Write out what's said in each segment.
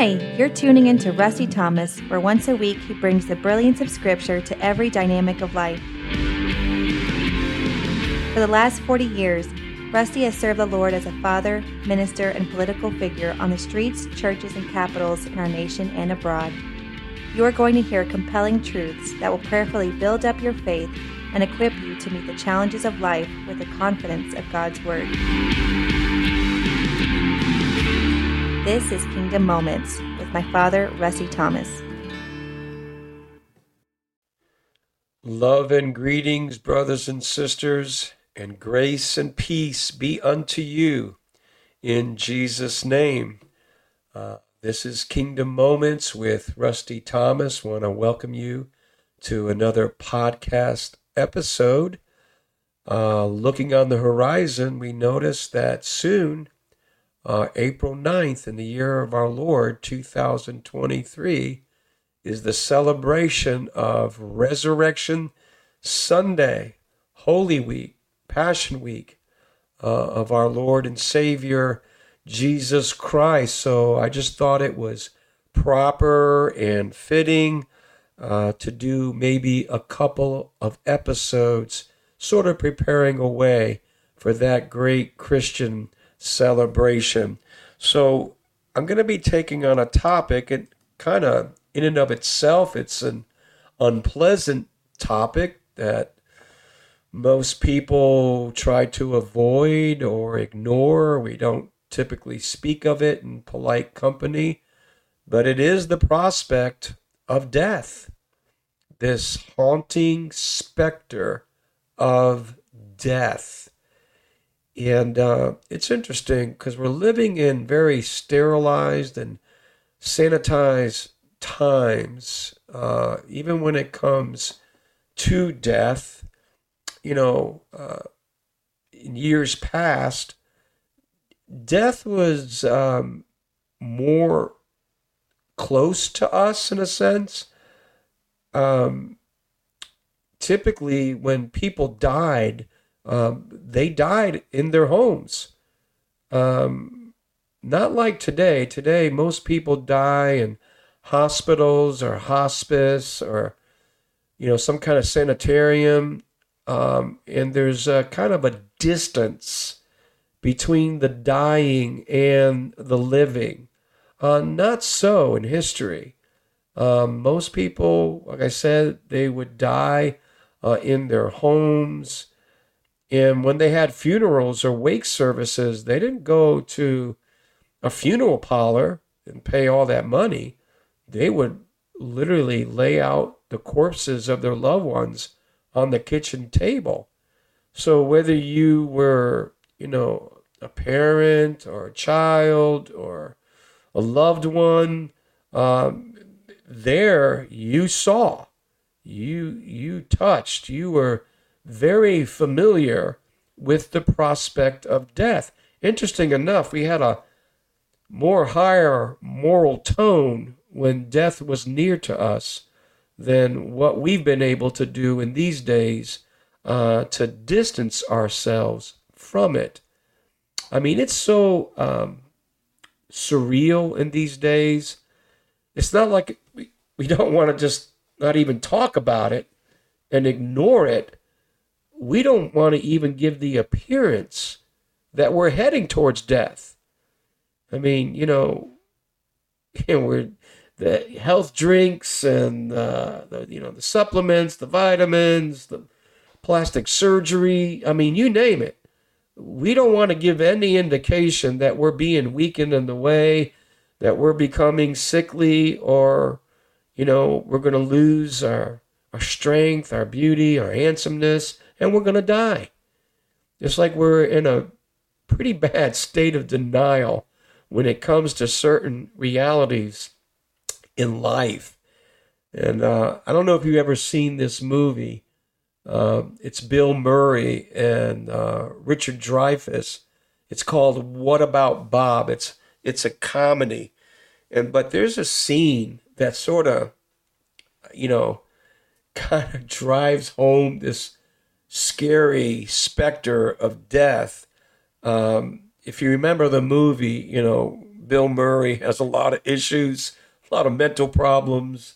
Hi, you're tuning in to Rusty Thomas, where once a week he brings the brilliance of Scripture to every dynamic of life. For the last 40 years, Rusty has served the Lord as a father, minister, and political figure on the streets, churches, and capitals in our nation and abroad. You are going to hear compelling truths that will prayerfully build up your faith and equip you to meet the challenges of life with the confidence of God's Word. This is Kingdom Moments with my father, Rusty Thomas. Love and greetings, brothers and sisters, and grace and peace be unto you in Jesus' name. Uh, this is Kingdom Moments with Rusty Thomas. Want to welcome you to another podcast episode. Uh, looking on the horizon, we notice that soon uh, April 9th in the year of our Lord 2023 is the celebration of Resurrection Sunday, Holy Week, Passion Week uh, of our Lord and Savior Jesus Christ. So I just thought it was proper and fitting uh, to do maybe a couple of episodes, sort of preparing a way for that great Christian celebration. So I'm going to be taking on a topic, and kind of in and of itself, it's an unpleasant topic that most people try to avoid or ignore. We don't typically speak of it in polite company, but it is the prospect of death. This haunting specter of death. And uh, it's interesting because we're living in very sterilized and sanitized times, uh, even when it comes to death. You know, uh, in years past, death was um, more close to us in a sense. Um, typically, when people died, um, they died in their homes. Um, not like today. Today, most people die in hospitals or hospice or, you know, some kind of sanitarium. Um, and there's a kind of a distance between the dying and the living. Uh, not so in history. Um, most people, like I said, they would die uh, in their homes. And when they had funerals or wake services, they didn't go to a funeral parlor and pay all that money. They would literally lay out the corpses of their loved ones on the kitchen table. So whether you were, you know, a parent or a child or a loved one, um, there you saw, you you touched, you were very familiar with the prospect of death. Interesting enough, we had a more higher moral tone when death was near to us than what we've been able to do in these days uh, to distance ourselves from it. I mean, it's so um, surreal in these days. It's not like we, we don't want to just not even talk about it and ignore it we don't want to even give the appearance that we're heading towards death. I mean, you know, we're the health drinks and uh, the you know the supplements, the vitamins, the plastic surgery. I mean, you name it. We don't want to give any indication that we're being weakened in the way, that we're becoming sickly, or you know we're going to lose our our strength, our beauty, our handsomeness and we're going to die. It's like we're in a pretty bad state of denial when it comes to certain realities in life. And uh, I don't know if you've ever seen this movie. Uh, it's Bill Murray and uh, Richard Dreyfuss. It's called What About Bob? It's it's a comedy, and but there's a scene that sort of, you know, kind of drives home this scary specter of death. Um, if you remember the movie, you know, Bill Murray has a lot of issues, a lot of mental problems,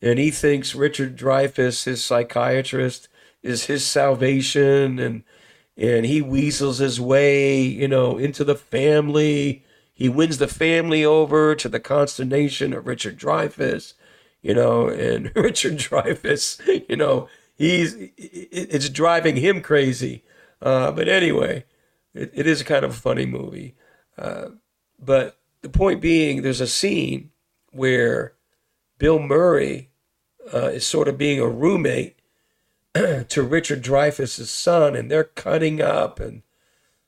and he thinks Richard Dreyfuss, his psychiatrist, is his salvation, and and he weasels his way, you know, into the family. He wins the family over to the consternation of Richard Dreyfuss, you know, and Richard Dreyfuss, you know, he's it's driving him crazy. Uh, but anyway, it, it is kind of a funny movie. Uh, but the point being, there's a scene where Bill Murray uh, is sort of being a roommate to Richard Dreyfuss's son, and they're cutting up and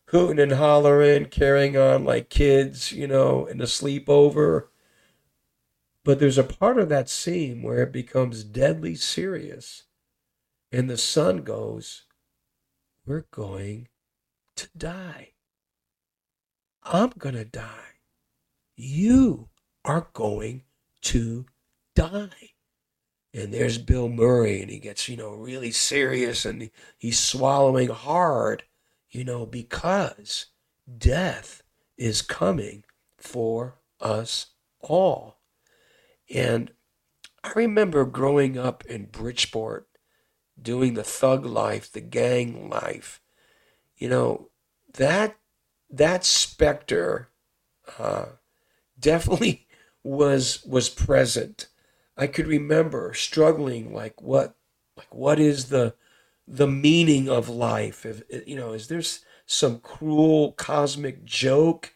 hooting and hollering, carrying on like kids, you know, in a sleepover. But there's a part of that scene where it becomes deadly serious, and the son goes, We're going to die. I'm going to die. You are going to die. And there's Bill Murray, and he gets, you know, really serious and he's swallowing hard, you know, because death is coming for us all. And I remember growing up in Bridgeport, doing the thug life, the gang life. You know, that that specter uh, definitely was was present. I could remember struggling like what like what is the the meaning of life? If you know, is there some cruel cosmic joke?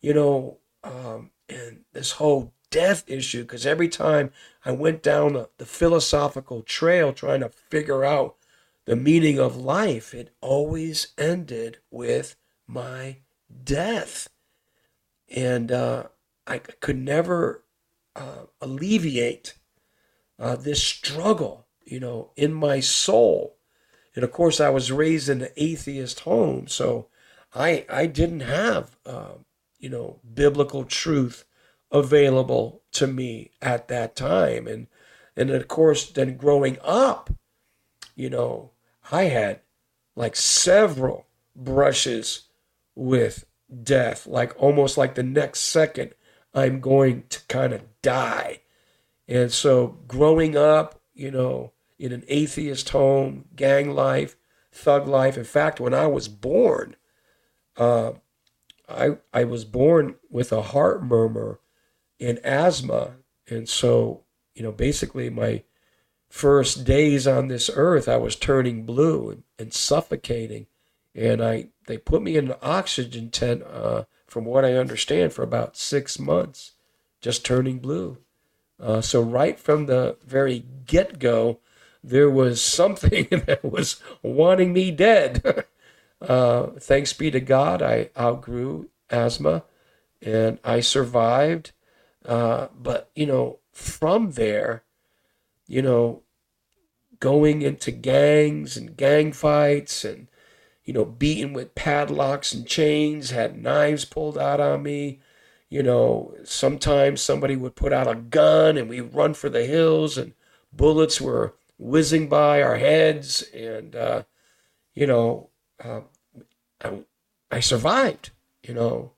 You know, um, and this whole death issue because every time I went down the, the philosophical trail trying to figure out the meaning of life, it always ended with my death. And uh, I could never uh, alleviate uh, this struggle, you know, in my soul. And of course, I was raised in an atheist home, so I I didn't have uh, you know biblical truth available to me at that time, and and of course, then growing up, you know, I had like several brushes with death, like almost like the next second I'm going to kind of die. And so growing up, you know, in an atheist home, gang life, thug life. In fact, when I was born, uh, I I was born with a heart murmur and asthma, and so you know, basically my first days on this earth, I was turning blue and, and suffocating, and I they put me in an oxygen tent, uh, from what I understand, for about six months, just turning blue. Uh, so right from the very get go, there was something that was wanting me dead. uh, thanks be to God, I outgrew asthma, and I survived. Uh, but you know, from there, you know, going into gangs and gang fights and you know, beaten with padlocks and chains, had knives pulled out on me. You know, sometimes somebody would put out a gun and we run for the hills and bullets were whizzing by our heads. And, uh, you know, uh, I, I, survived, you know.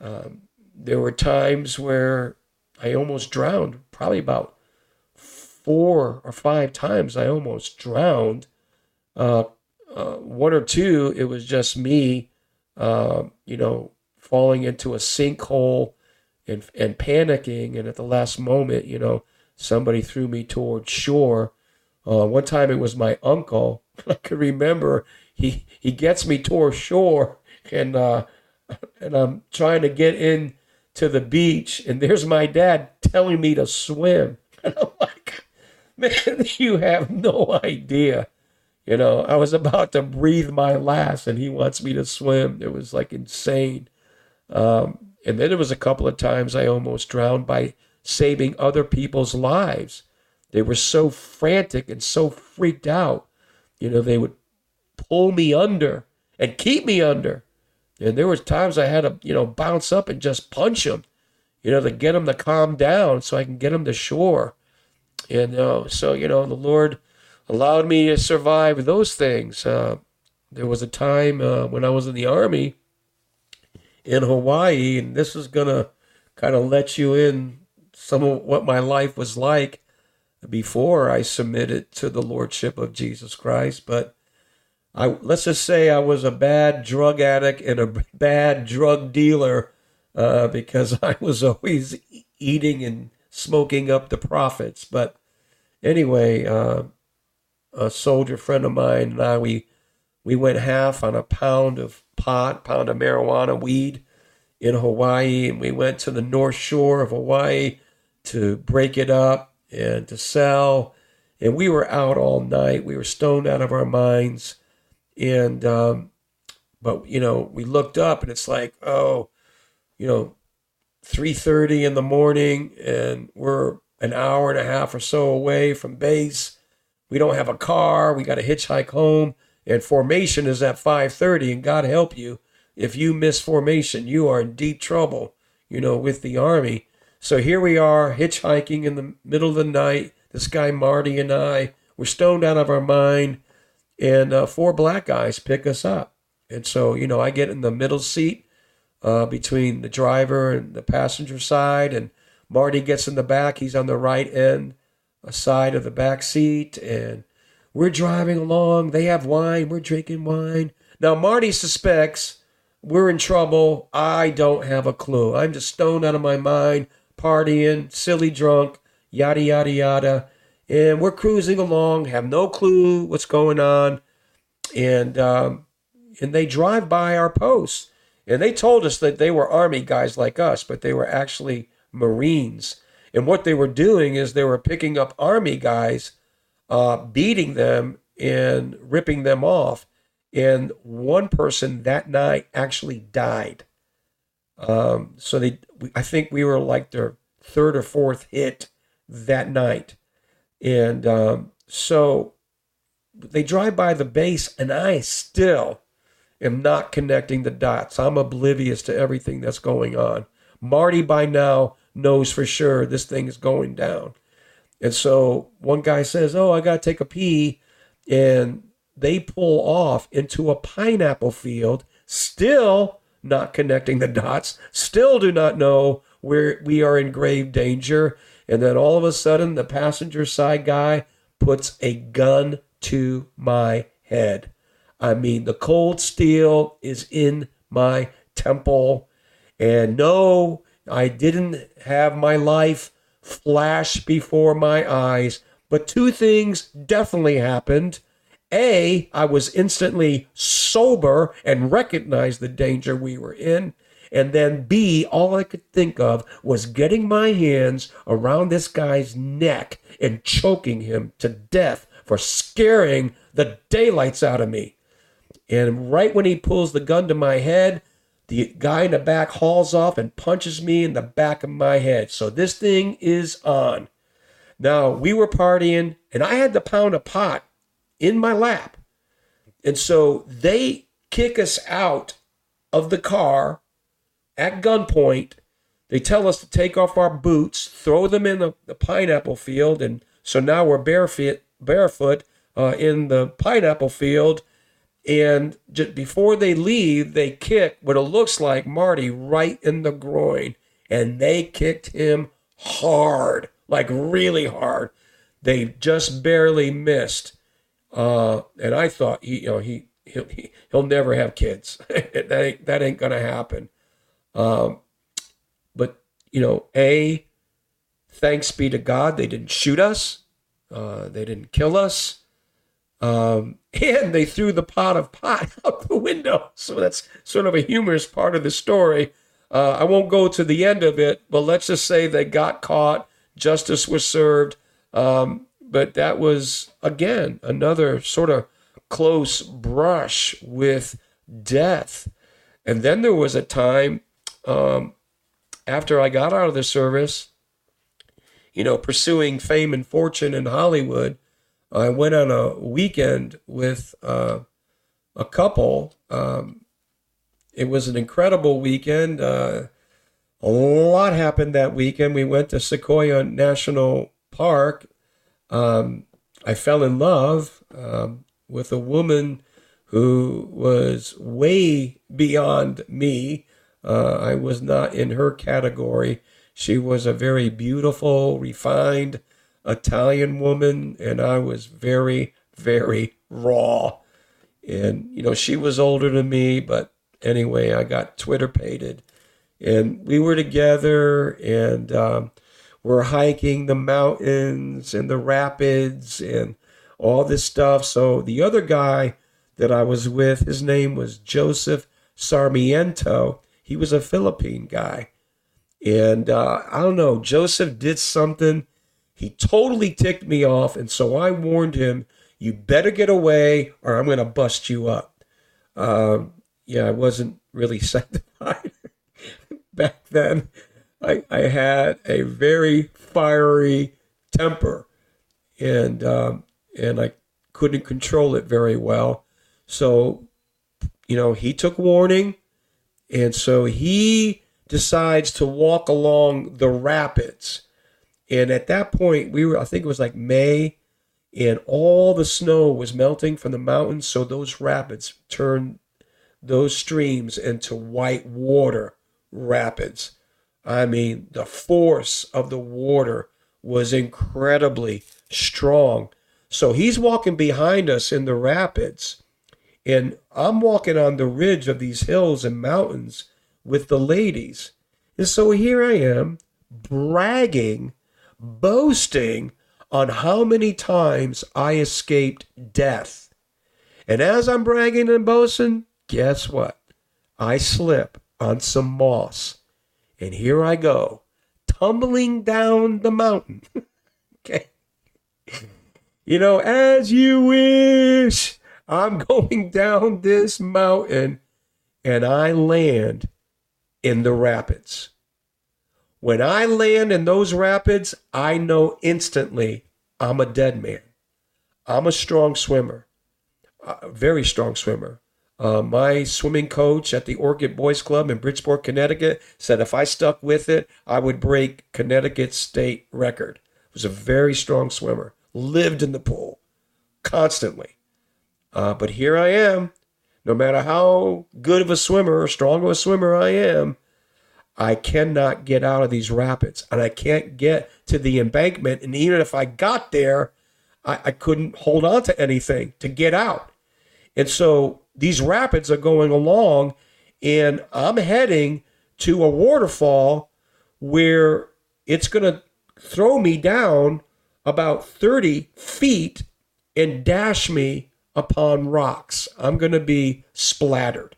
Um, there were times where I almost drowned, probably about four or five times I almost drowned. Uh, uh, one or two, it was just me, uh, you know, falling into a sinkhole and and panicking, and at the last moment, you know, somebody threw me towards shore. Uh, one time it was my uncle. I can remember he he gets me toward shore, and uh, and I'm trying to get in to the beach, and there's my dad telling me to swim. And I'm like, man, you have no idea you know, I was about to breathe my last, and he wants me to swim. It was like insane. Um, and then there was a couple of times I almost drowned by saving other people's lives. They were so frantic and so freaked out. You know, they would pull me under and keep me under. And there was times I had to, you know, bounce up and just punch them, you know, to get them to calm down so I can get them to shore. And uh, so, you know, the Lord allowed me to survive those things. Uh, there was a time uh, when I was in the army in Hawaii, and this is gonna kind of let you in some of what my life was like before I submitted to the lordship of Jesus Christ. But I let's just say I was a bad drug addict and a bad drug dealer uh, because I was always eating and smoking up the profits. But anyway, uh, a soldier friend of mine and I we we went half on a pound of pot, pound of marijuana weed in Hawaii, and we went to the North Shore of Hawaii to break it up and to sell. And we were out all night. We were stoned out of our minds. And, um, but, you know, we looked up and it's like, oh, you know, 3.30 in the morning and we're an hour and a half or so away from base. We don't have a car. We got to hitchhike home. And formation is at 5.30 and God help you. If you miss formation, you are in deep trouble, you know, with the army. So here we are hitchhiking in the middle of the night. This guy Marty and I, we're stoned out of our mind, and uh, four black guys pick us up. And so, you know, I get in the middle seat uh, between the driver and the passenger side, and Marty gets in the back. He's on the right end a side of the back seat, and we're driving along. They have wine. We're drinking wine. Now, Marty suspects we're in trouble. I don't have a clue. I'm just stoned out of my mind partying, silly drunk, yada, yada, yada. And we're cruising along, have no clue what's going on. And, um, and they drive by our posts. And they told us that they were Army guys like us, but they were actually Marines. And what they were doing is they were picking up Army guys, uh, beating them and ripping them off. And one person that night actually died. Um, so they, I think we were like their third or fourth hit that night, and um, so they drive by the base, and I still am not connecting the dots. I'm oblivious to everything that's going on. Marty by now knows for sure this thing is going down. And so one guy says, Oh, I got to take a pee. And they pull off into a pineapple field, still not connecting the dots, still do not know where we are in grave danger. And then all of a sudden, the passenger side guy puts a gun to my head. I mean, the cold steel is in my temple. And no, I didn't have my life flash before my eyes, but two things definitely happened. A, I was instantly sober and recognized the danger we were in. And then B, all I could think of was getting my hands around this guy's neck and choking him to death for scaring the daylights out of me. And right when he pulls the gun to my head, the guy in the back hauls off and punches me in the back of my head. So this thing is on. Now, we were partying, and I had the pound of pot in my lap. And so they kick us out of the car at gunpoint. They tell us to take off our boots, throw them in the, the pineapple field, and so now we're barefoot, barefoot uh, in the pineapple field. And just before they leave, they kick what it looks like Marty right in the groin, and they kicked him hard, like really hard. They just barely missed. Uh, and I thought he, you know, he he'll, he'll never have kids. that ain't, that ain't gonna happen. Um, but you know, a thanks be to God, they didn't shoot us. Uh, they didn't kill us. Um, and they threw the pot of pot out the window. So that's sort of a humorous part of the story. Uh, I won't go to the end of it, but let's just say they got caught, justice was served. Um, but that was, again, another sort of close brush with death. And then there was a time um, after I got out of the service, you know, pursuing fame and fortune in Hollywood, I went on a weekend with uh, a couple. Um, it was an incredible weekend. Uh, a lot happened that weekend. We went to Sequoia National Park um, I fell in love um, with a woman who was way beyond me. Uh, I was not in her category. She was a very beautiful, refined Italian woman, and I was very, very raw. And, you know, she was older than me, but anyway, I got Twitter pated. And we were together, and um, we're hiking the mountains and the rapids and all this stuff. So the other guy that I was with, his name was Joseph Sarmiento. He was a Philippine guy. And uh, I don't know, Joseph did something. He totally ticked me off. And so I warned him, you better get away or I'm going to bust you up. Um, yeah, I wasn't really sanctified back then. I, I had a very fiery temper and um, and I couldn't control it very well. So, you know, he took warning, and so he decides to walk along the rapids. And at that point, we were, I think it was like May, and all the snow was melting from the mountains. So those rapids turned those streams into white water rapids. I mean, the force of the water was incredibly strong. So he's walking behind us in the rapids, and I'm walking on the ridge of these hills and mountains with the ladies. And so here I am bragging, boasting on how many times I escaped death. And as I'm bragging and boasting, guess what? I slip on some moss. And here I go, tumbling down the mountain. okay. You know, as you wish. I'm going down this mountain and I land in the rapids. When I land in those rapids, I know instantly I'm a dead man. I'm a strong swimmer, a very strong swimmer. Uh, my swimming coach at the Orcutt Boys Club in Bridgeport, Connecticut, said if I stuck with it, I would break Connecticut's state record. Was a very strong swimmer. Lived in the pool constantly. Uh, but here I am. No matter how good of a swimmer or strong of a swimmer I am, I cannot get out of these rapids and I can't get to the embankment. And even if I got there, I, I couldn't hold on to anything to get out. And so these rapids are going along, and I'm heading to a waterfall where it's going to throw me down about 30 feet and dash me upon rocks. I'm going to be splattered.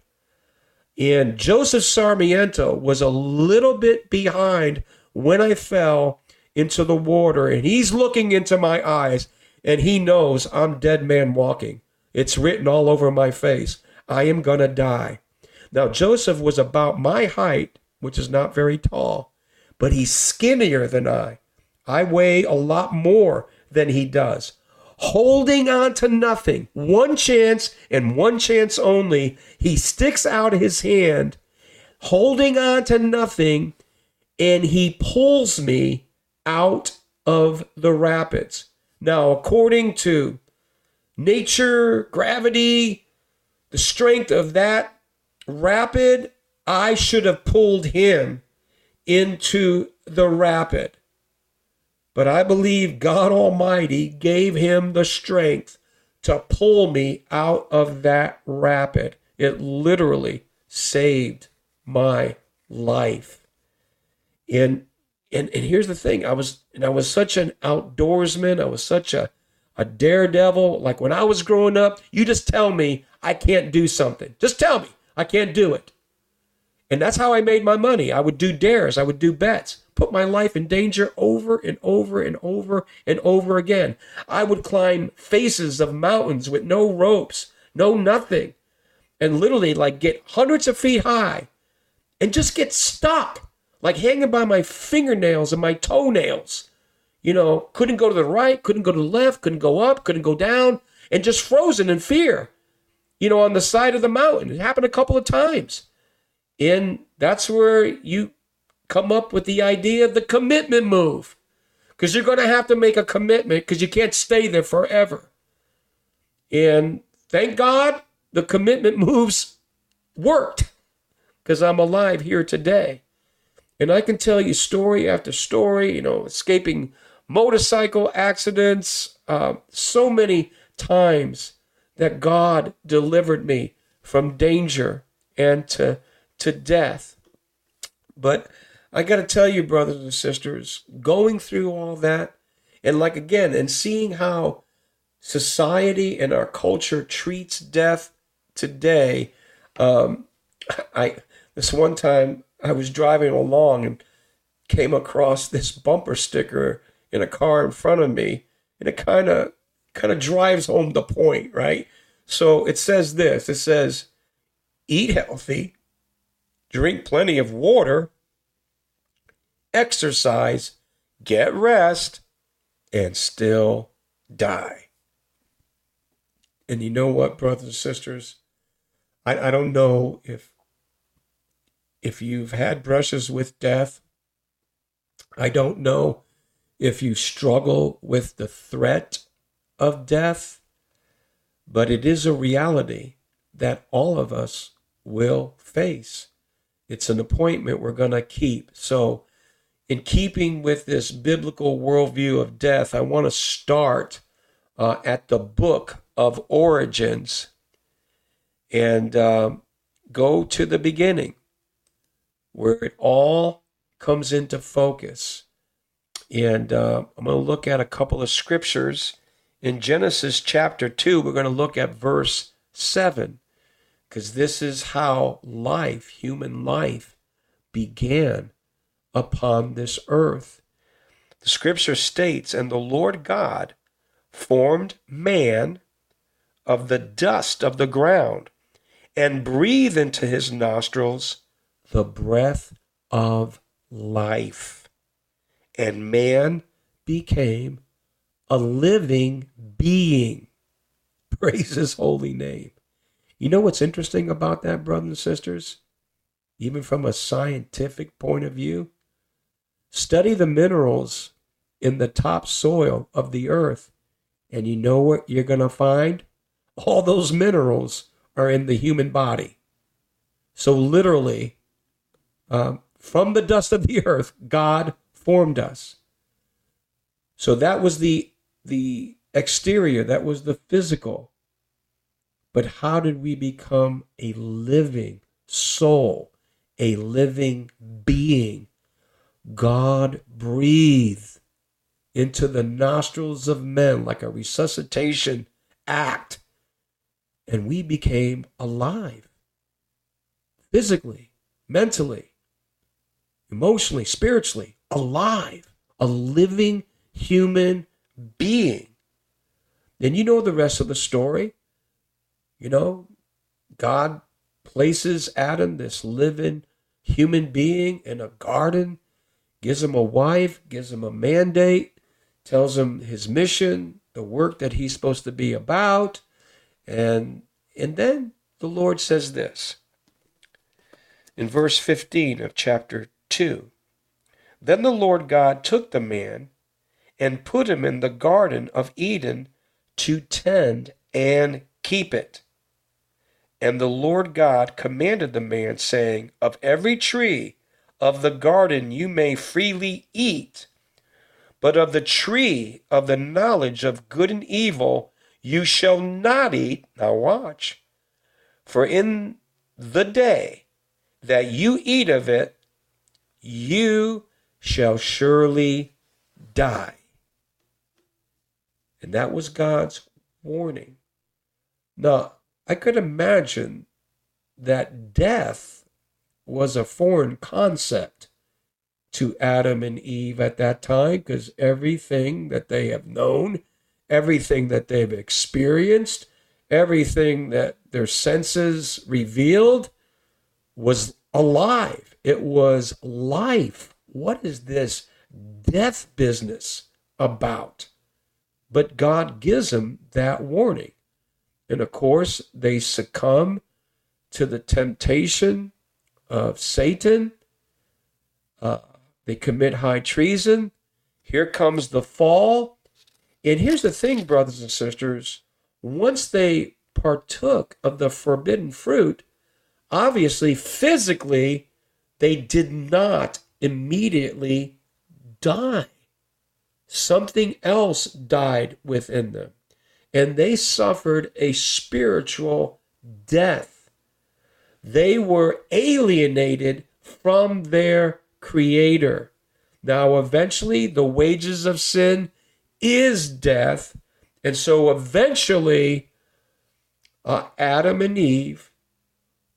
And Joseph Sarmiento was a little bit behind when I fell into the water, and he's looking into my eyes, and he knows I'm dead man walking. It's written all over my face. I am going to die. Now, Joseph was about my height, which is not very tall, but he's skinnier than I. I weigh a lot more than he does. Holding on to nothing, one chance and one chance only, he sticks out his hand, holding on to nothing, and he pulls me out of the rapids. Now, according to nature, gravity, the strength of that rapid, I should have pulled him into the rapid. But I believe God Almighty gave him the strength to pull me out of that rapid. It literally saved my life. And and and here's the thing, I was and I was such an outdoorsman, I was such a a daredevil. Like when I was growing up, you just tell me I can't do something. Just tell me I can't do it. And that's how I made my money. I would do dares, I would do bets, put my life in danger over and over and over and over again. I would climb faces of mountains with no ropes, no nothing, and literally like get hundreds of feet high and just get stuck, like hanging by my fingernails and my toenails you know, couldn't go to the right, couldn't go to the left, couldn't go up, couldn't go down, and just frozen in fear, you know, on the side of the mountain. It happened a couple of times. And that's where you come up with the idea of the commitment move. Because you're going to have to make a commitment because you can't stay there forever. And thank God the commitment moves worked. because I'm alive here today. And I can tell you story after story, you know, escaping motorcycle accidents, uh, so many times that God delivered me from danger and to, to death. But I got to tell you, brothers and sisters, going through all that, and like again, and seeing how society and our culture treats death today. Um, I this one time I was driving along and came across this bumper sticker in a car in front of me, and it kind of kind of drives home the point, right? So it says this. It says, "Eat healthy, drink plenty of water, exercise, get rest, and still die." And you know what, brothers and sisters? I, I don't know if if you've had brushes with death. I don't know if you struggle with the threat of death, but it is a reality that all of us will face. It's an appointment we're going to keep. So, in keeping with this biblical worldview of death, I want to start uh, at the book of origins and um, go to the beginning where it all comes into focus. And uh, I'm going to look at a couple of scriptures. In Genesis chapter 2, we're going to look at verse 7, because this is how life, human life, began upon this earth. The scripture states, And the Lord God formed man of the dust of the ground and breathed into his nostrils the breath of life. And man became a living being. Praise his holy name. You know what's interesting about that, brothers and sisters? Even from a scientific point of view? Study the minerals in the topsoil of the earth, and you know what you're going to find? All those minerals are in the human body. So, literally, um, from the dust of the earth, God formed us. So that was the the exterior, that was the physical. But how did we become a living soul, a living being? God breathed into the nostrils of men like a resuscitation act, and we became alive physically, mentally, emotionally, spiritually, alive, a living human being. Then you know the rest of the story. You know, God places Adam, this living human being, in a garden, gives him a wife, gives him a mandate, tells him his mission, the work that he's supposed to be about. And, and then the Lord says this in verse 15 of chapter 2. Then the Lord God took the man and put him in the Garden of Eden to tend and keep it. And the Lord God commanded the man, saying, Of every tree of the garden you may freely eat, but of the tree of the knowledge of good and evil you shall not eat. Now watch. For in the day that you eat of it, you shall surely die. And that was God's warning. Now, I could imagine that death was a foreign concept to Adam and Eve at that time because everything that they have known, everything that they've experienced, everything that their senses revealed was alive. It was life. What is this death business about? But God gives them that warning. And of course, they succumb to the temptation of Satan. Uh, they commit high treason. Here comes the fall. And here's the thing, brothers and sisters once they partook of the forbidden fruit, obviously, physically, they did not immediately die. Something else died within them, and they suffered a spiritual death. They were alienated from their Creator. Now, eventually, the wages of sin is death. And so, eventually, uh, Adam and Eve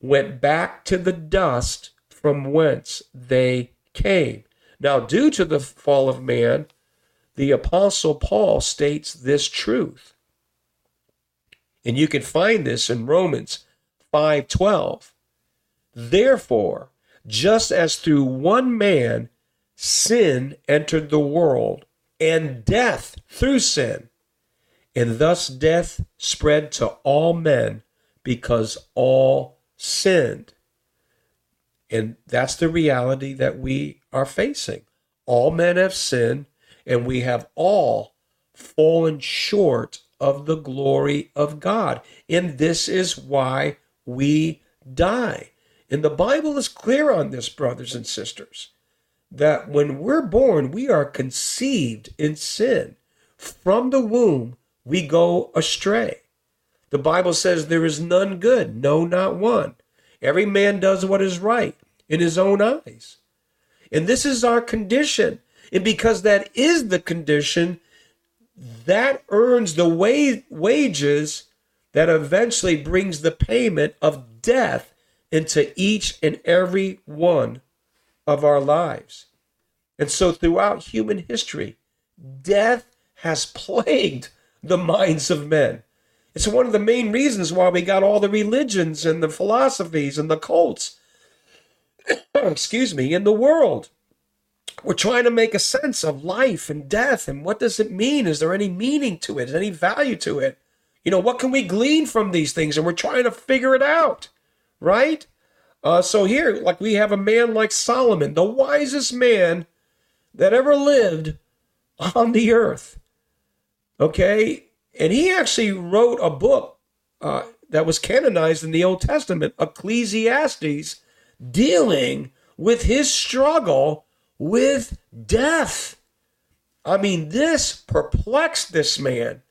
went back to the dust from whence they came. Now, due to the fall of man, the Apostle Paul states this truth. And you can find this in Romans 5:12. Therefore, just as through one man sin entered the world, and death through sin, and thus death spread to all men because all sinned. And that's the reality that we are facing. All men have sinned, and we have all fallen short of the glory of God. And this is why we die. And the Bible is clear on this, brothers and sisters, that when we're born, we are conceived in sin. From the womb, we go astray. The Bible says there is none good, no, not one. Every man does what is right in his own eyes. And this is our condition. And because that is the condition, that earns the wa- wages that eventually brings the payment of death into each and every one of our lives. And so throughout human history, death has plagued the minds of men. It's one of the main reasons why we got all the religions and the philosophies and the cults, excuse me, in the world. We're trying to make a sense of life and death and what does it mean? Is there any meaning to it? Any value to it? You know, what can we glean from these things? And we're trying to figure it out, right? Uh, so here, like we have a man like Solomon, the wisest man that ever lived on the earth. Okay, and he actually wrote a book uh, that was canonized in the Old Testament, Ecclesiastes, dealing with his struggle with death. I mean, this perplexed this man.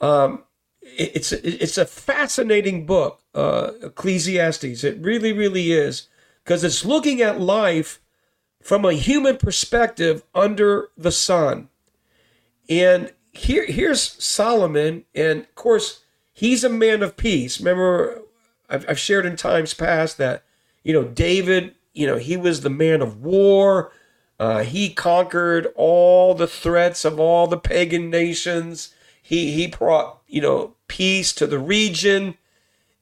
Um, it's it's a fascinating book, uh, Ecclesiastes. It really, really is, because it's looking at life from a human perspective under the sun. And here, here's Solomon, and of course, he's a man of peace. Remember, I've, I've shared in times past that you know David, you know, he was the man of war. Uh, he conquered all the threats of all the pagan nations. He he brought you know peace to the region,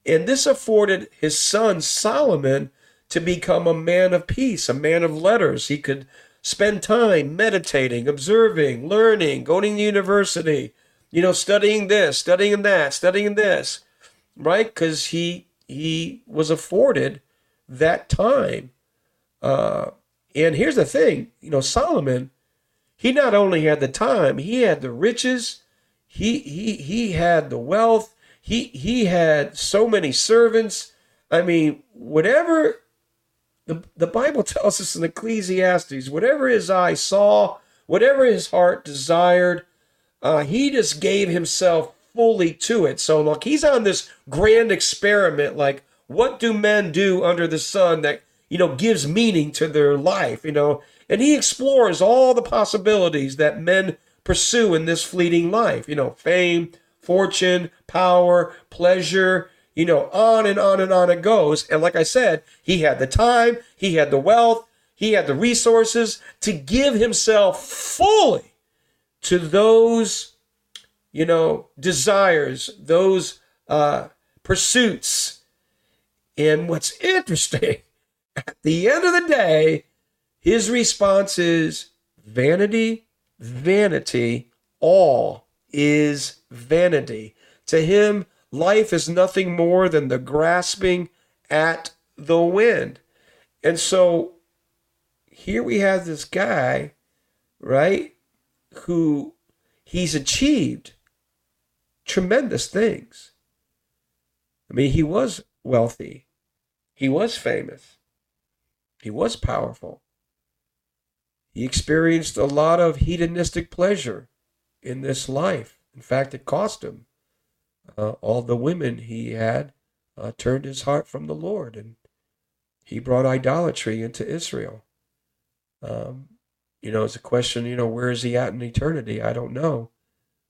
and this afforded his son Solomon to become a man of peace, a man of letters. He could spend time meditating, observing, learning, going to university, you know, studying this, studying that, studying this, right? Because he he was afforded that time. Uh, and here's the thing, you know, Solomon, he not only had the time, he had the riches, he he he had the wealth, he he had so many servants. I mean, whatever the, the Bible tells us in Ecclesiastes, whatever his eye saw, whatever his heart desired, uh, he just gave himself fully to it. So, look, he's on this grand experiment like, what do men do under the sun that, you know, gives meaning to their life, you know? And he explores all the possibilities that men pursue in this fleeting life, you know, fame, fortune, power, pleasure, you know, on and on and on it goes. And like I said, he had the time, he had the wealth, he had the resources to give himself fully to those, you know, desires, those uh, pursuits. And what's interesting, at the end of the day, his response is vanity, vanity, all is vanity. To him, Life is nothing more than the grasping at the wind. And so here we have this guy, right, who he's achieved tremendous things. I mean, he was wealthy. He was famous. He was powerful. He experienced a lot of hedonistic pleasure in this life. In fact, it cost him. Uh, all the women he had uh, turned his heart from the Lord, and he brought idolatry into Israel. Um, you know, it's a question, you know, where is he at in eternity? I don't know.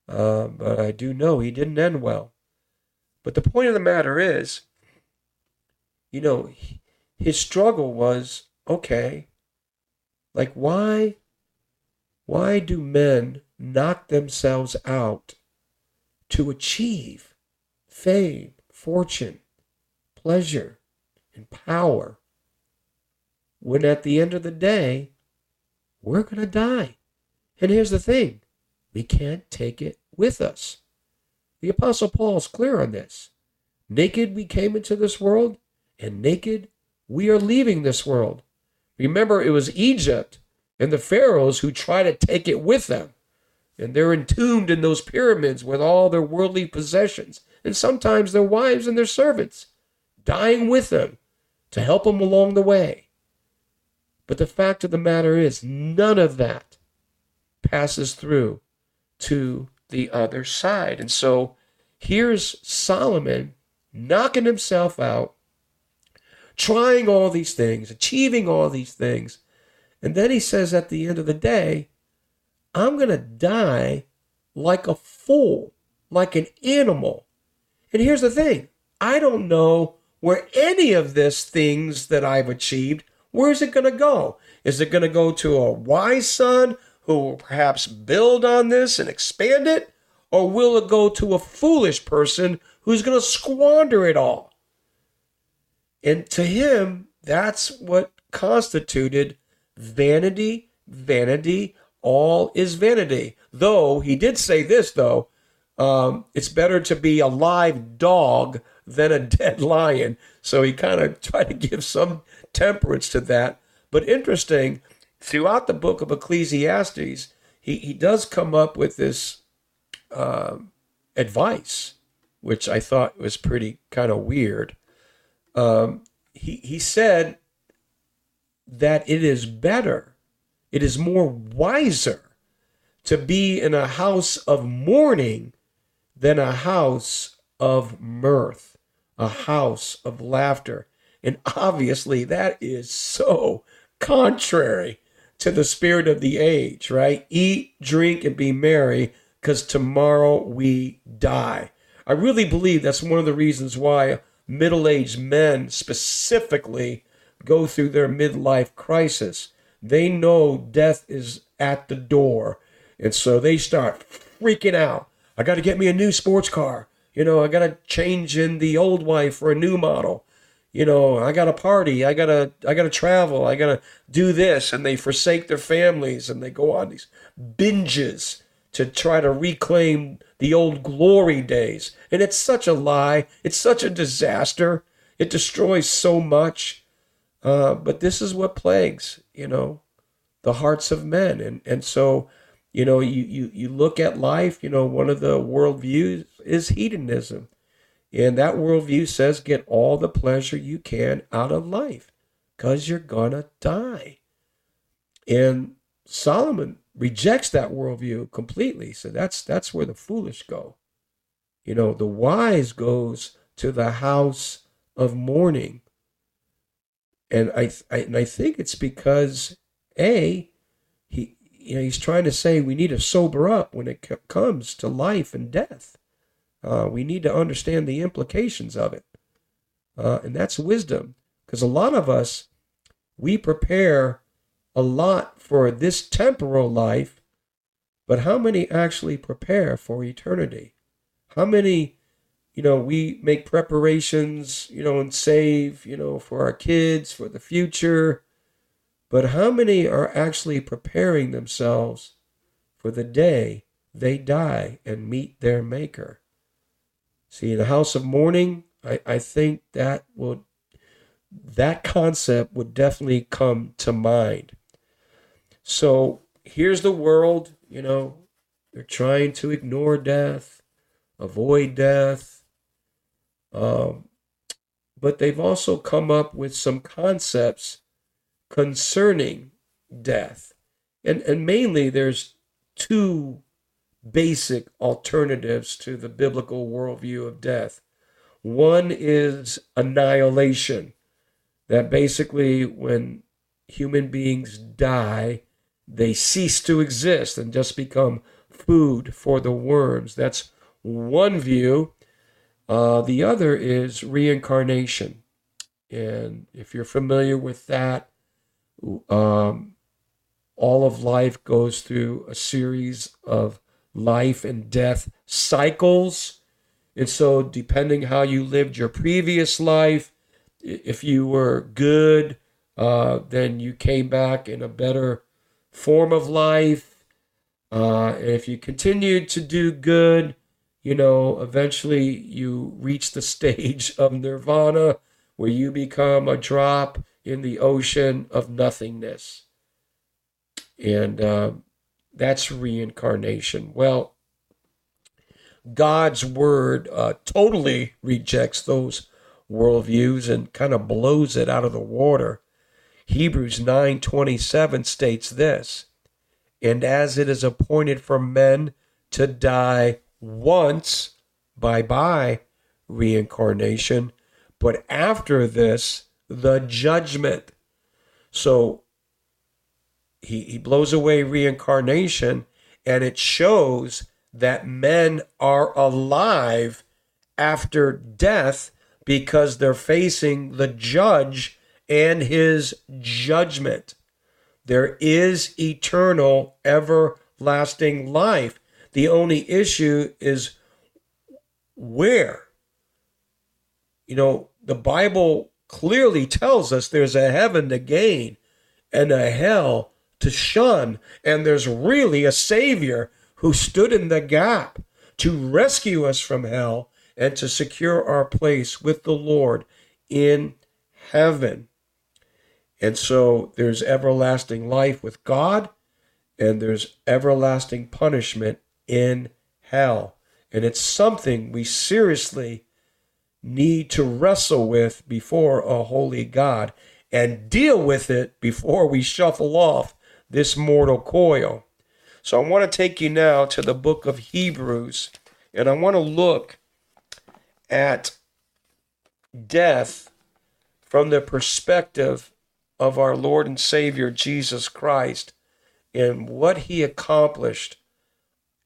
Uh, but I do know he didn't end well. But the point of the matter is, you know, his struggle was okay, like why why do men knock themselves out to achieve fame, fortune, pleasure, and power when at the end of the day we're going to die? And here's the thing we can't take it with us. The Apostle Paul is clear on this. Naked we came into this world, and naked we are leaving this world. Remember, it was Egypt and the pharaohs who try to take it with them. And they're entombed in those pyramids with all their worldly possessions, and sometimes their wives and their servants, dying with them to help them along the way. But the fact of the matter is, none of that passes through to the other side. And so here's Solomon knocking himself out, trying all these things, achieving all these things. And then he says at the end of the day, I'm going to die like a fool, like an animal. And here's the thing I don't know where any of this things that I've achieved, where is it going to go? Is it going to go to a wise son who will perhaps build on this and expand it? Or will it go to a foolish person who's going to squander it all? And to him, that's what constituted vanity, vanity, all is vanity. Though he did say this, though, um, it's better to be a live dog than a dead lion. So he kind of tried to give some temperance to that. But interesting, throughout the book of Ecclesiastes, he, he does come up with this uh, advice, which I thought was pretty kind of weird. Um, he, he said that it is better, it is more wiser to be in a house of mourning than a house of mirth, a house of laughter. And obviously, that is so contrary to the spirit of the age, right? Eat, drink, and be merry, because tomorrow we die. I really believe that's one of the reasons why middle aged men specifically go through their midlife crisis. They know death is at the door. And so they start freaking out. I got to get me a new sports car. You know, I got to change in the old wife for a new model you know i gotta party i gotta i gotta travel i gotta do this and they forsake their families and they go on these binges to try to reclaim the old glory days. And it's such a lie. It's such a disaster. It destroys so much. Uh, but this is what plagues you know the hearts of men. And and so you know you you, you look at life you know one of the worldviews is hedonism. And that worldview says get all the pleasure you can out of life because you're going to die. And Solomon rejects that worldview completely. So that's that's where the foolish go. You know, the wise goes to the house of mourning. And I, I and I think it's because a he you know he's trying to say we need to sober up when it comes to life and death. Uh, we need to understand the implications of it. Uh, and that's wisdom. Because a lot of us, we prepare a lot for this temporal life, but how many actually prepare for eternity? How many, you know, we make preparations, you know, and save, you know, for our kids, for the future, but how many are actually preparing themselves for the day they die and meet their Maker? See, in a house of mourning, I, I think that would that concept would definitely come to mind. So here's the world, you know, they're trying to ignore death, avoid death. Um, but they've also come up with some concepts concerning death. And, and mainly, there's two basic alternatives to the biblical worldview of death. One is annihilation, that basically, when human beings die, they cease to exist and just become food for the worms. That's one view. Uh, the other is reincarnation. And if you're familiar with that, um, all of life goes through a series of life and death cycles. And so, depending how you lived your previous life, if you were good, uh, then you came back in a better form of life. Uh, if you continue to do good, you know, eventually you reach the stage of nirvana where you become a drop in the ocean of nothingness. And uh, that's reincarnation. Well, God's word uh, totally rejects those worldviews and kind of blows it out of the water. Hebrews 9:27 states this, and as it is appointed for men to die once, bye bye, reincarnation, but after this, the judgment. So he, he blows away reincarnation, and it shows that men are alive after death because they're facing the judge and his judgment. There is eternal, everlasting life. The only issue is where. You know, the Bible clearly tells us there's a heaven to gain and a hell to shun, and there's really a Savior who stood in the gap to rescue us from hell and to secure our place with the Lord in heaven. And so there's everlasting life with God, and there's everlasting punishment in hell. And it's something we seriously need to wrestle with before a holy God and deal with it before we shuffle off this mortal coil. So I want to take you now to the book of Hebrews, and I want to look at death from the perspective of our Lord and Savior Jesus Christ and what he accomplished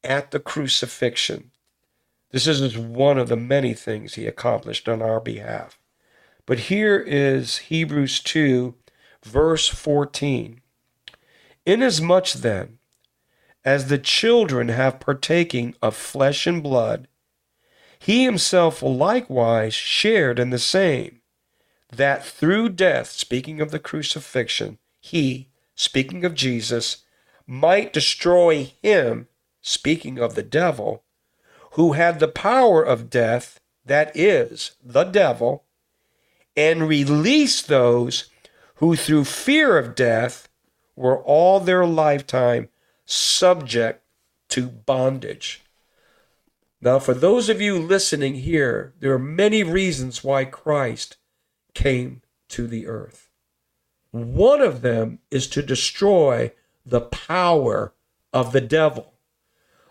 at the crucifixion. This is one of the many things he accomplished on our behalf. But here is Hebrews 2, verse 14. Inasmuch then as the children have partaking of flesh and blood, he himself likewise shared in the same, that through death, speaking of the crucifixion, he, speaking of Jesus, might destroy him, speaking of the devil, who had the power of death, that is, the devil, and release those who through fear of death were all their lifetime subject to bondage. Now, for those of you listening here, there are many reasons why Christ came to the earth. One of them is to destroy the power of the devil.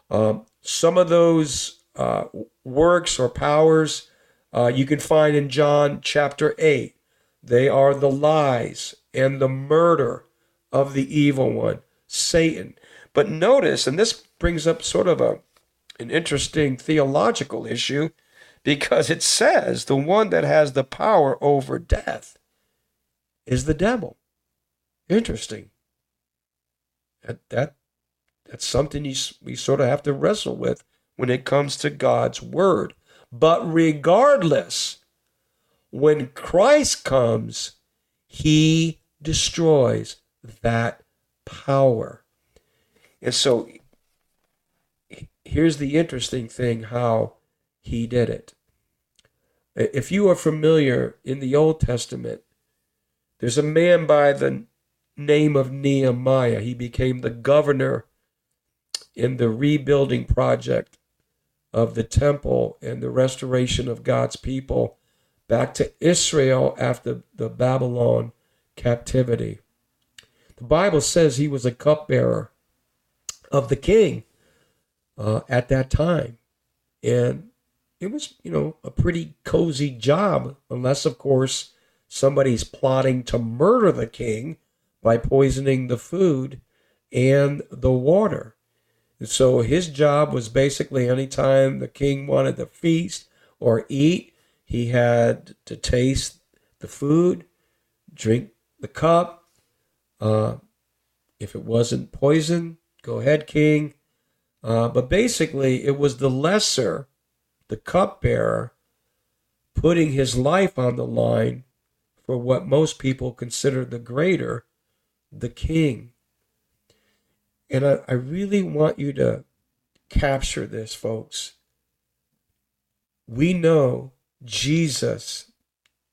Um, some of those uh, works or powers uh, you can find in John chapter 8. They are the lies and the murder of the evil one, Satan. But notice, and this brings up sort of a an interesting theological issue because it says the one that has the power over death is the devil. Interesting. That that that's something you, we sort of have to wrestle with when it comes to God's word. But regardless, when Christ comes, he destroys that power. And so here's the interesting thing how he did it. If you are familiar in the Old Testament, there's a man by the name of Nehemiah. He became the governor in the rebuilding project of the temple and the restoration of God's people back to Israel after the Babylon captivity. The Bible says he was a cupbearer of the king uh, at that time. And it was, you know, a pretty cozy job, unless, of course, somebody's plotting to murder the king by poisoning the food and the water. And so his job was basically anytime the king wanted to feast or eat, he had to taste the food, drink the cup. Uh, if it wasn't poison, go ahead, king. Uh, but basically, it was the lesser, the cupbearer, putting his life on the line for what most people consider the greater, the king. And I, I really want you to capture this, folks. We know Jesus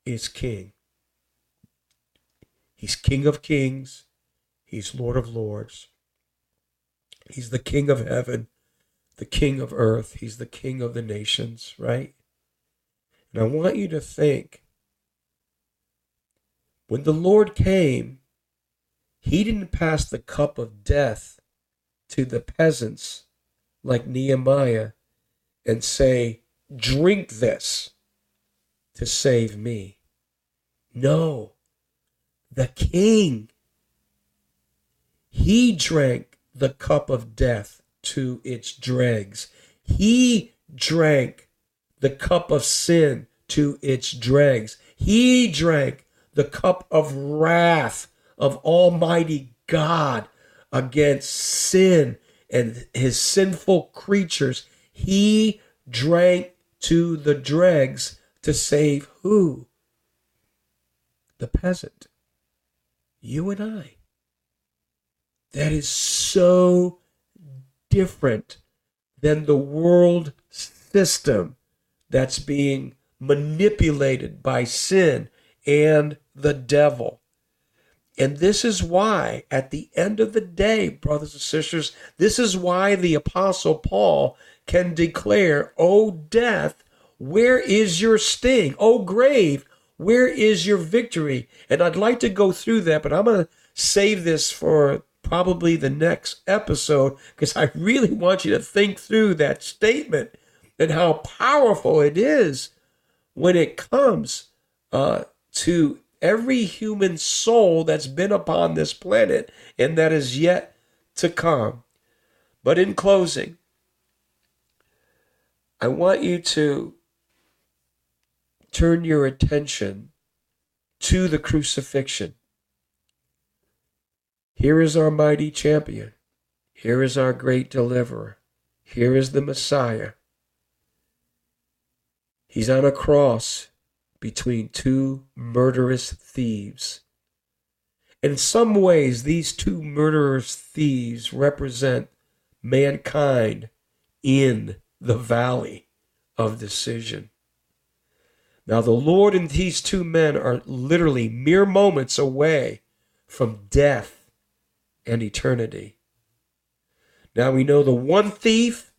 is king. He's King of Kings. He's Lord of Lords. He's the King of heaven, the King of earth. He's the King of the nations, right? And I want you to think when the Lord came, he didn't pass the cup of death to the peasants like Nehemiah and say, Drink this to save me. No, the king, he drank the cup of death to its dregs. He drank the cup of sin to its dregs. He drank the cup of wrath of Almighty God against sin and his sinful creatures. He drank to the dregs to save who? The peasant. You and I. That is so different than the world system that's being manipulated by sin and the devil. And this is why, at the end of the day, brothers and sisters, this is why the Apostle Paul can declare, O death, where is your sting? O grave, where is your victory? And I'd like to go through that, but I'm going to save this for probably the next episode because I really want you to think through that statement and how powerful it is when it comes uh, to every human soul that's been upon this planet and that is yet to come. But in closing, I want you to turn your attention to the crucifixion. Here is our mighty champion. Here is our great deliverer. Here is the Messiah. He's on a cross between two murderous thieves. In some ways, these two murderous thieves represent mankind in the valley of decision. Now, the Lord and these two men are literally mere moments away from death and eternity. Now, we know the one thief,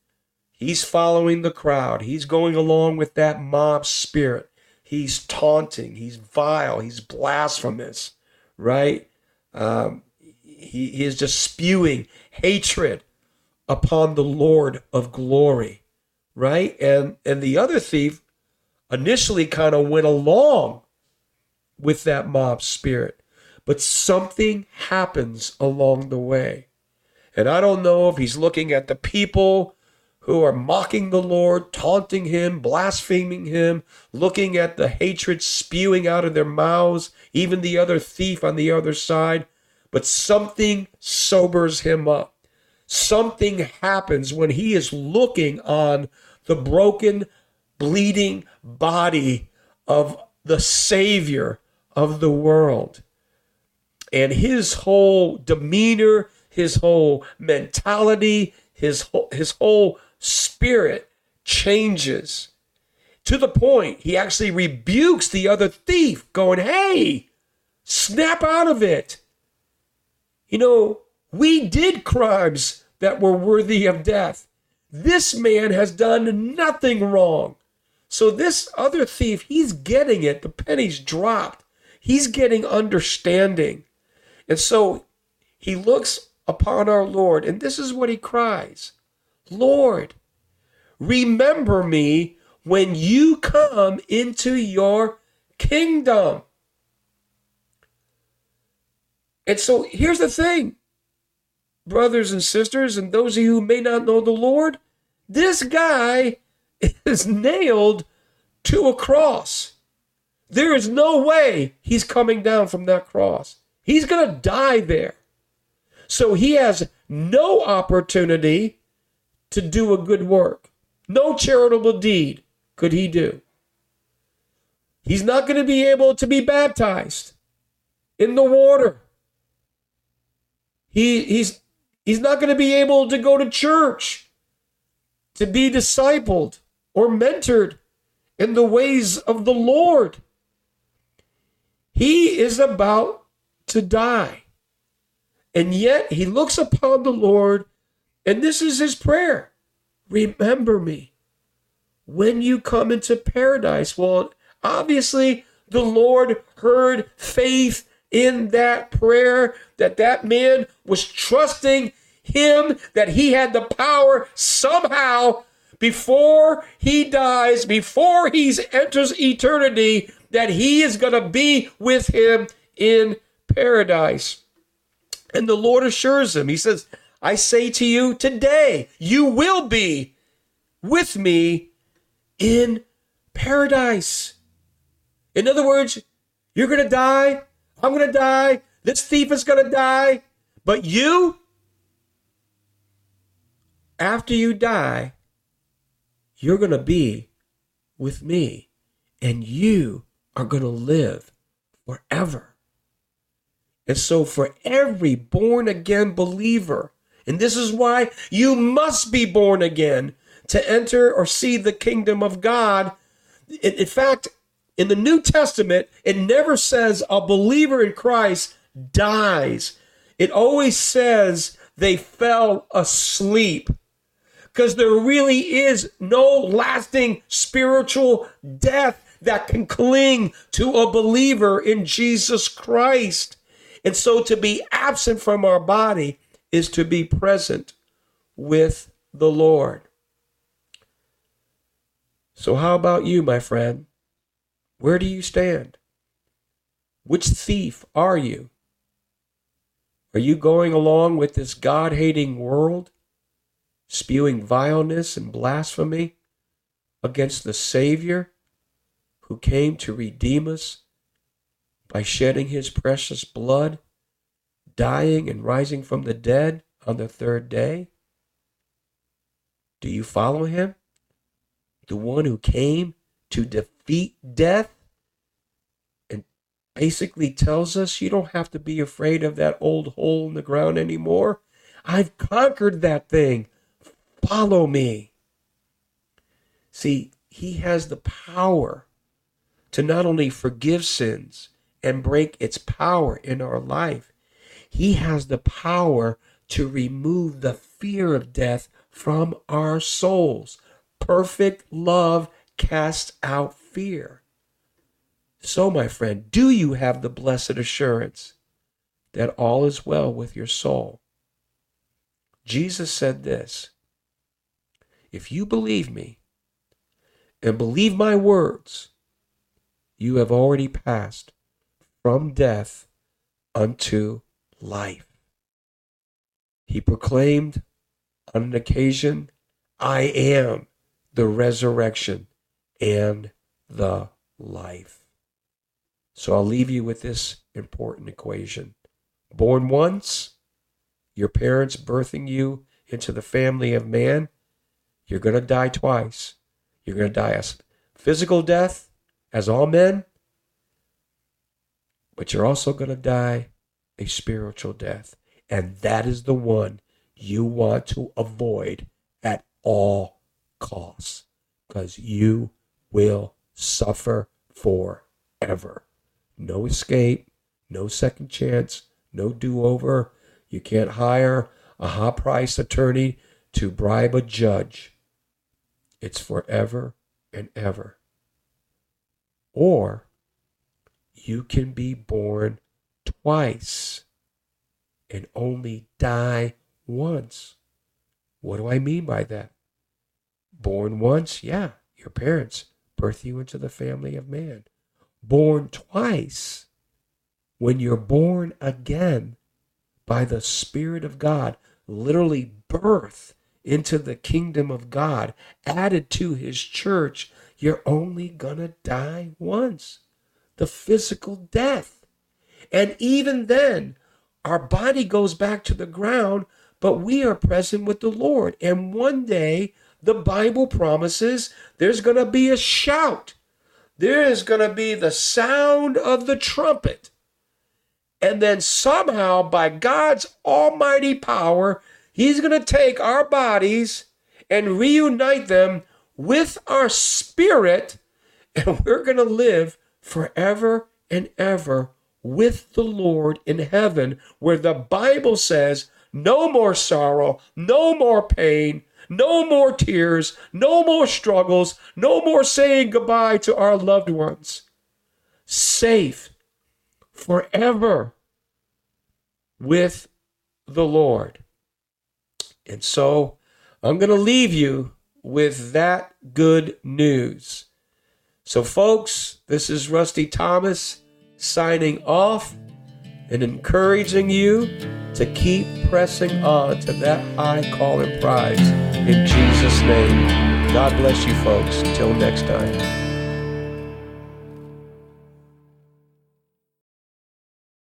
he's following the crowd, he's going along with that mob spirit. He's taunting, he's vile, he's blasphemous, right? Um, he, he is just spewing hatred upon the Lord of glory, right? And and the other thief initially kind of went along with that mob spirit, but something happens along the way. And I don't know if he's looking at the people who are mocking the Lord, taunting him, blaspheming him, looking at the hatred spewing out of their mouths, even the other thief on the other side. But something sobers him up. Something happens when he is looking on the broken, bleeding body of the Savior of the world. And his whole demeanor, his whole mentality, his whole, his whole spirit changes to the point he actually rebukes the other thief, going, Hey, snap out of it. You know, we did crimes that were worthy of death. This man has done nothing wrong. So this other thief, he's getting it. The penny's dropped. He's getting understanding. And so he looks upon our Lord, and this is what he cries Lord, remember me when you come into your kingdom. And so here's the thing, brothers and sisters, and those of you who may not know the Lord, this guy is nailed to a cross. There is no way he's coming down from that cross. He's going to die there. So he has no opportunity to do a good work. No charitable deed could he do. He's not going to be able to be baptized in the water. He, he's, he's not going to be able to go to church, to be discipled or mentored in the ways of the Lord. He is about to die. And yet he looks upon the Lord, and this is his prayer Remember me when you come into paradise. Well, obviously, the Lord heard faith in that prayer that that man was trusting him that he had the power somehow before he dies before he enters eternity that he is going to be with him in paradise and the lord assures him he says i say to you today you will be with me in paradise in other words you're going to die I'm going to die. This thief is going to die. But you, after you die, you're going to be with me and you are going to live forever. And so, for every born again believer, and this is why you must be born again to enter or see the kingdom of God. In, in fact, in the New Testament, it never says a believer in Christ dies. It always says they fell asleep. Because there really is no lasting spiritual death that can cling to a believer in Jesus Christ. And so to be absent from our body is to be present with the Lord. So, how about you, my friend? Where do you stand? Which thief are you? Are you going along with this God hating world, spewing vileness and blasphemy against the Savior who came to redeem us by shedding his precious blood, dying and rising from the dead on the third day? Do you follow him? The one who came to defeat death and basically tells us you don't have to be afraid of that old hole in the ground anymore. I've conquered that thing. Follow me. See, he has the power to not only forgive sins and break its power in our life, he has the power to remove the fear of death from our souls. Perfect love casts out fear. So, my friend, do you have the blessed assurance that all is well with your soul? Jesus said this If you believe me and believe my words, you have already passed from death unto life. He proclaimed on an occasion, I am the resurrection and the life. So I'll leave you with this important equation. Born once, your parents birthing you into the family of man, you're going to die twice. You're going to die a physical death, as all men, but you're also going to die a spiritual death. And that is the one you want to avoid at all costs because you will suffer forever. No escape, no second chance, no do over. You can't hire a high priced attorney to bribe a judge. It's forever and ever. or you can be born twice and only die once. What do I mean by that? Born once, yeah, your parents birth you into the family of man. Born twice, when you're born again by the Spirit of God, literally birth into the kingdom of God, added to his church, you're only gonna die once the physical death. And even then, our body goes back to the ground, but we are present with the Lord. And one day, the Bible promises there's going to be a shout. There is going to be the sound of the trumpet. And then somehow, by God's almighty power, He's going to take our bodies and reunite them with our spirit, and we're going to live forever and ever with the Lord in heaven, where the Bible says, no more sorrow, no more pain, no more tears, no more struggles, no more saying goodbye to our loved ones. Safe forever with the Lord. And so I'm going to leave you with that good news. So, folks, this is Rusty Thomas signing off and encouraging you to keep pressing on to that high call and prize in Jesus' name. God bless you, folks. Until next time.